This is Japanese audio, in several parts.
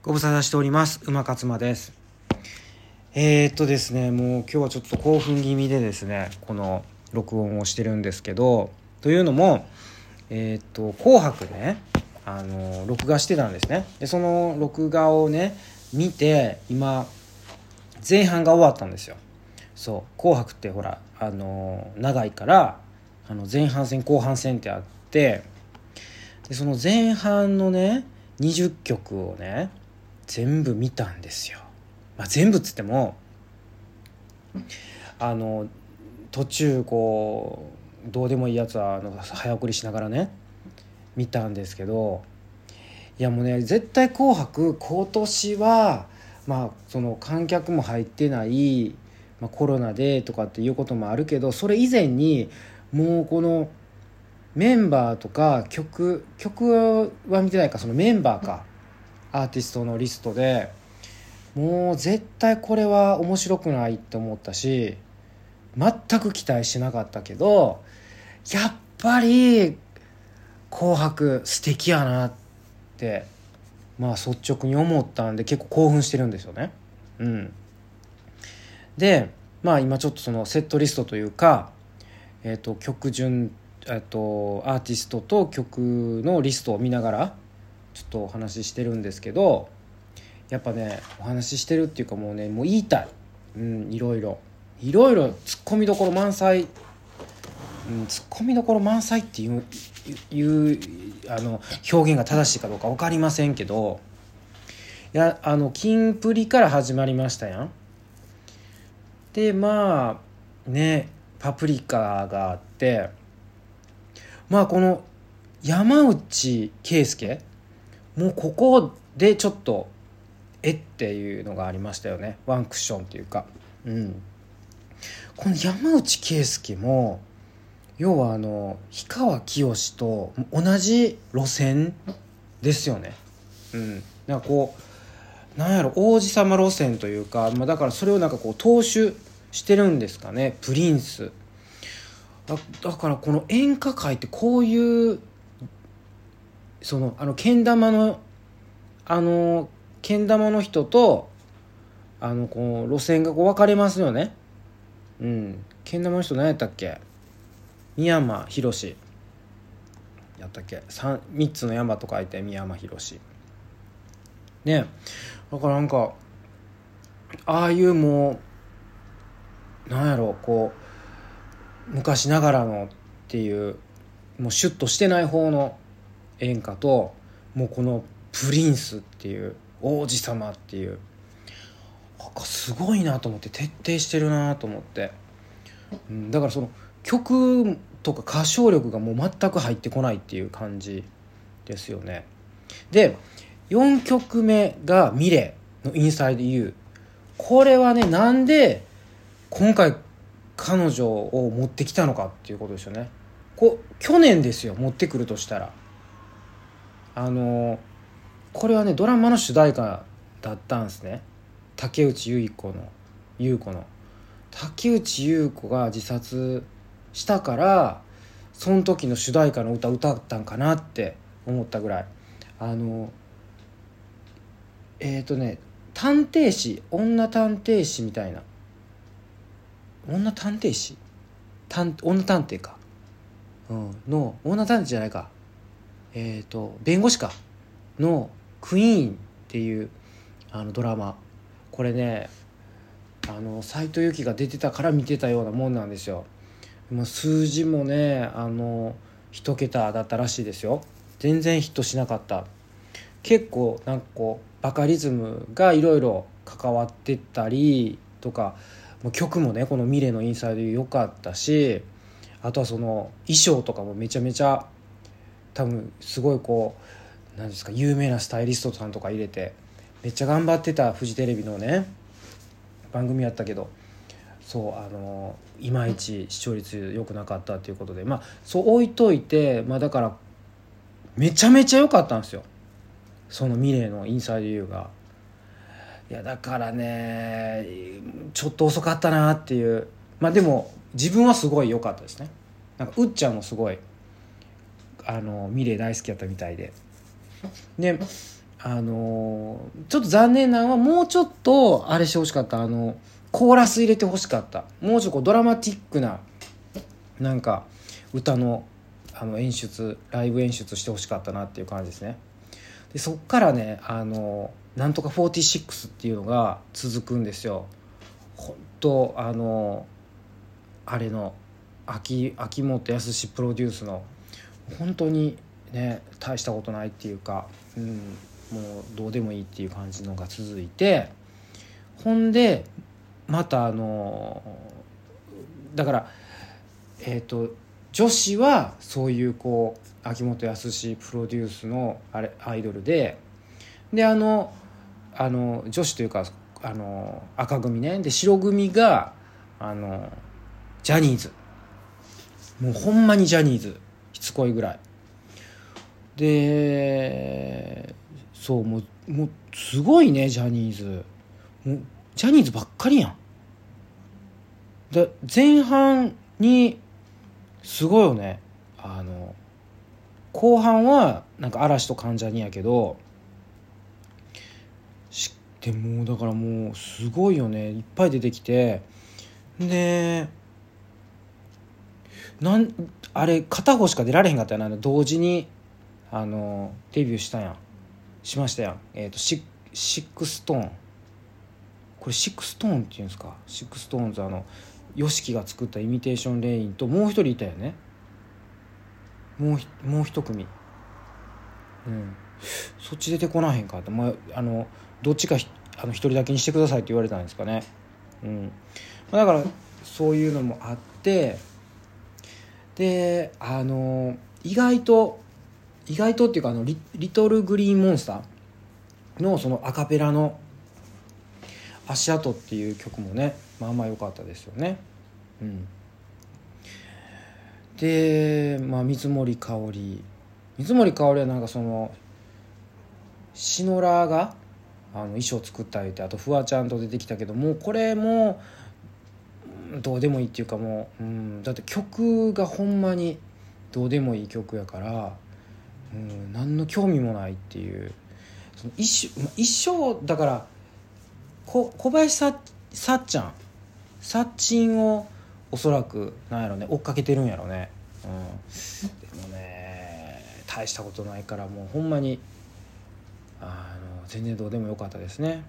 ご無沙汰しております。馬勝間です。えー、っとですねもう今日はちょっと興奮気味でですねこの録音をしてるんですけどというのもえー、っと「紅白ね」あの録画してたんですね。でその録画をね見て今前半が終わったんですよ。そう「紅白」ってほらあの長いからあの前半戦後半戦ってあってでその前半のね20曲をね全部見たんですよ、まあ、全部っつってもあの途中こうどうでもいいやつはあの早送りしながらね見たんですけどいやもうね絶対「紅白」今年はまあその観客も入ってない、まあ、コロナでとかっていうこともあるけどそれ以前にもうこのメンバーとか曲曲は見てないかそのメンバーか。アーティストのリストでもう絶対これは面白くないって思ったし全く期待しなかったけどやっぱり「紅白」素敵やなってまあ率直に思ったんで結構興奮してるんですよね。うん、でまあ今ちょっとそのセットリストというか、えー、と曲順えっとアーティストと曲のリストを見ながらちょっとお話ししてるんですけどやっぱねお話ししてるっていうかもうねもう言いたい、うん、いろいろ。いろいろツッコミどころ満載、うん、ツッコミどころ満載っていういうあの表現が正しいかどうか分かりませんけどいやあのキンプリから始まりましたやん。でまあねパプリカがあってまあこの山内圭介もうここでちょっとえっていうのがありましたよね。ワンクッションっていうか。うん。この山内圭介も要はあの氷川きよしと同じ路線ですよね。うん。なんかこうなんやろ王子様路線というか、まあ、だからそれをなんかこう踏襲してるんですかね。プリンス。だだからこの演歌界ってこういうそのあのけん玉のあのけん玉の人とあのこう路線がこう分かれますよね。うん。けん玉の人何やったっけ？三山ひろしやったっけ？3, 3つの山と書いて三山ひろし。ね。だからなんかああいうもうなんやろうこう昔ながらのっていうもうシュッとしてない方の演歌ともうこのプリンスっていう王子様っていうすごいなと思って徹底してるなと思って、うん、だからその曲とか歌唱力がもう全く入ってこないっていう感じですよね。で4曲目が「ミレ」の「インサイド・ユー」これはねなんで今回彼女を持ってきたのかっていうことですよね。こ去年ですよ持ってくるとしたら。あのこれはねドラマの主題歌だったんですね。竹内結子の優子の。竹内優子が自殺したからその時の主題歌の歌歌ったんかなって思ったぐらい。あのえっ、ー、とね探偵士女探偵士みたいな。女探偵士探女探偵か、うん、の女探偵じゃないか。え、ー、と弁護士かの「クイーン」っていうあのドラマ。これねあの斎藤由貴が出てたから見てたようなもんなんですよ。もう数字もねあの1桁だったらしいですよ。全然ヒットしなかった。結構なんかこうバカリズムがいろいろ関わってたりとかもう曲もねこの「ミレのインサイド」良かったしあとはその衣装とかもめちゃめちゃ多分すごいこう何ですか有名なスタイリストさんとか入れてめっちゃ頑張ってたフジテレビのね番組やったけどそうあのいまいち視聴率良くなかったっていうことでまあそう置いといてまあだからめちゃめちゃ良かったんですよ。そのミレーのインサイドユーが。いやだからねちょっと遅かったなっていう。まあでも自分はすごい良かったですね。なんかうっちゃんもすごいあのミレー大好きやったみたいで。であのちょっと残念なのはもうちょっとあれしてほしかった。あのコーラス入れてほしかった。もうちょっとこドラマティックななんか歌のあの演出ライブ演出してほしかったなっていう感じですね。でそっからねあのなんとか46っていうのが続くんですよ。本当あのあれの秋秋元康プロデュースの本当にね大したことないっていうか、うん、もうどうでもいいっていう感じのが続いてほんでまたあのだからえっ、ー、と女子はそういうこう秋元康プロデュースのあれアイドルでであのあの女子というかあの赤組ねで白組があのジャニーズ。もうほんまにジャニーズ。しつこいぐらい。でそうもうもうすごいねジャニーズ。もうジャニーズばっかりやん。で前半にすごいよね。あの後半はなんか嵐と関ジャニやけどでもだからもうすごいよね。いっぱい出てきて。でなんあれ片方しか出られへんかったよな。同時にあのデビューしたやん。しましたやん。えっ、ー、とシシックストーン。これシックストーンっていうんですか？ SixTONES あの YOSHIKI が作った Imitation Rain ともう一人いたよね。もうもう一組。うん。そっち出てこなへんかって、まあ、あのどっちかあの一人だけにしてくださいって言われたんですかね。うん。だからそういうのもあってであの意外と意外とっていうかあのリ「リトル・グリーン・モンスター」のそのアカペラの「足跡」っていう曲もねまあまあ良かったですよね。うん。でまあ水森かおり。水森かおりはなんかそのシノラーがあの衣装作ったりってあとフワちゃんと出てきたけどもうこれもどうでもいいっていうかもう、うん、だって曲がほんまにどうでもいい曲やから、うん、何の興味もないっていうその一一生だからこ小林ささっちゃんさっちんをおそらくなんやろね追っかけてるんやろね、うん、でもね大したことないからもうほんまにあの全然どうでもよかったですね。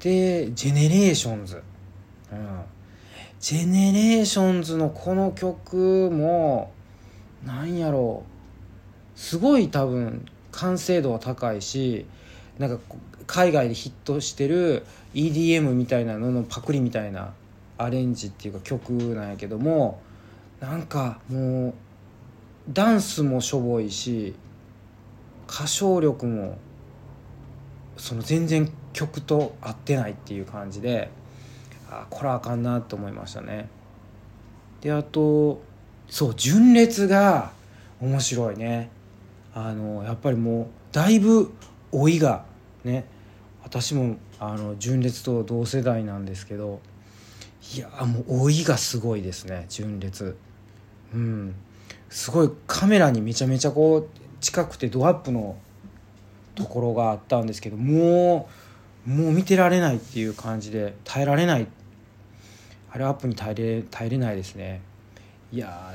で GENERATIONS、うん、 GENERATIONS のこの曲もなんやろう。すごい多分完成度は高いしなんか海外でヒットしてる EDM みたいなののパクリみたいなアレンジっていうか曲なんやけどもなんかもうダンスもしょぼいし歌唱力もその全然曲と合ってないっていう感じであこれはあかんなと思いましたね。であとそう純烈が面白いね。あのやっぱりもうだいぶ老いがね私もあの純烈と同世代なんですけどいやもう老いがすごいですね純烈。うん。すごいカメラにめちゃめちゃこう近くてドアップのところがあったんですけどもうもう見てられないっていう感じで耐えられないあれアップに耐えれ耐えれないですねいや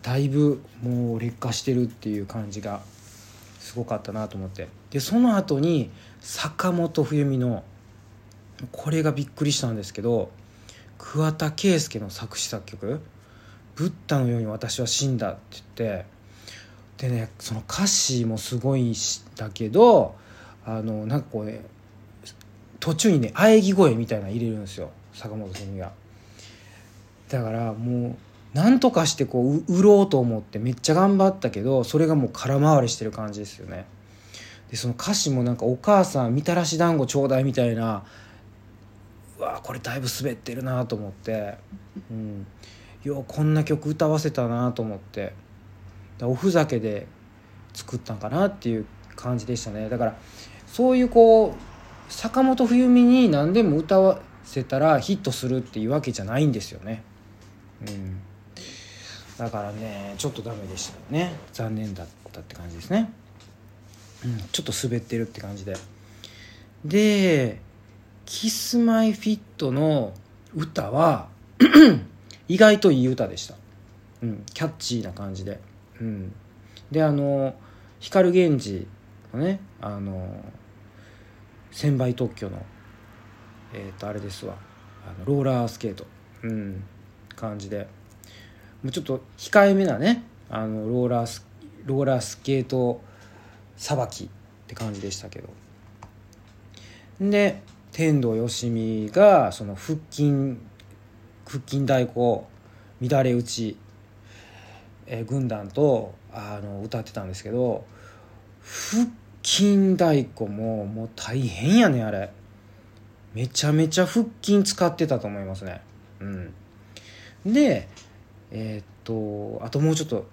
だいぶもう劣化してるっていう感じがすごかったなと思ってでその後に坂本冬美のこれがびっくりしたんですけど桑田佳祐の作詞作曲「ブッダのように私は死んだ」って言ってでねその歌詞もすごいんだけどあのなんかこうね途中にね喘ぎ声みたいなの入れるんですよ坂本さんが。だからもうなんとかしてこう売ろうと思ってめっちゃ頑張ったけどそれがもう空回りしてる感じですよね。でその歌詞もなんか「お母さんみたらし団子ちょうだい」みたいなうわこれだいぶ滑ってるなと思って、うん、ようこんな曲歌わせたなと思って。おふざけで作ったんかなっていう感じでしたねだからそういうこう坂本冬美に何でも歌わせたらヒットするっていうわけじゃないんですよねうん。だからねちょっとダメでしたね。残念だったって感じですね。うん、ちょっと滑ってるって感じで。で「キスマイフィットの歌は 意外といい歌でした、うん、キャッチーな感じで、うん、であの光源氏のねあの千倍特許のえっ、ー、とあれですわ。あのローラースケート。うん。感じで。もうちょっと控えめなねあのローラースローラースケートさばきって感じでしたけど。で天童よしみがその腹筋腹筋太鼓乱れ打ち、えー、軍団とあの歌ってたんですけど腹筋太鼓ももう大変やねあれ。めちゃめちゃ腹筋使ってたと思いますね。うん。でえー、っとあともうちょっと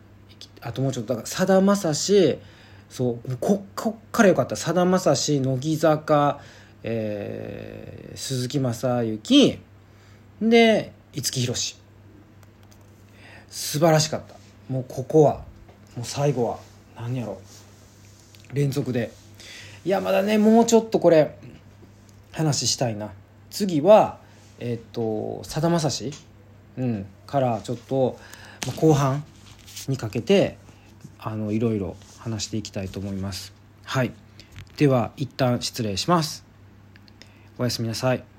あともうちょっとだからさだまさしそうここっからよかった。さだまさし乃木坂、えー、鈴木雅之。で五木ひろし。素晴らしかった。もうここはもう最後は何やろ。連続で。いやまだねもうちょっとこれ話したいな。次はえっ、とさだまさし、うん、からちょっと、ま、後半にかけてあのいろいろ話していきたいと思います。はい。では一旦失礼します。おやすみなさい。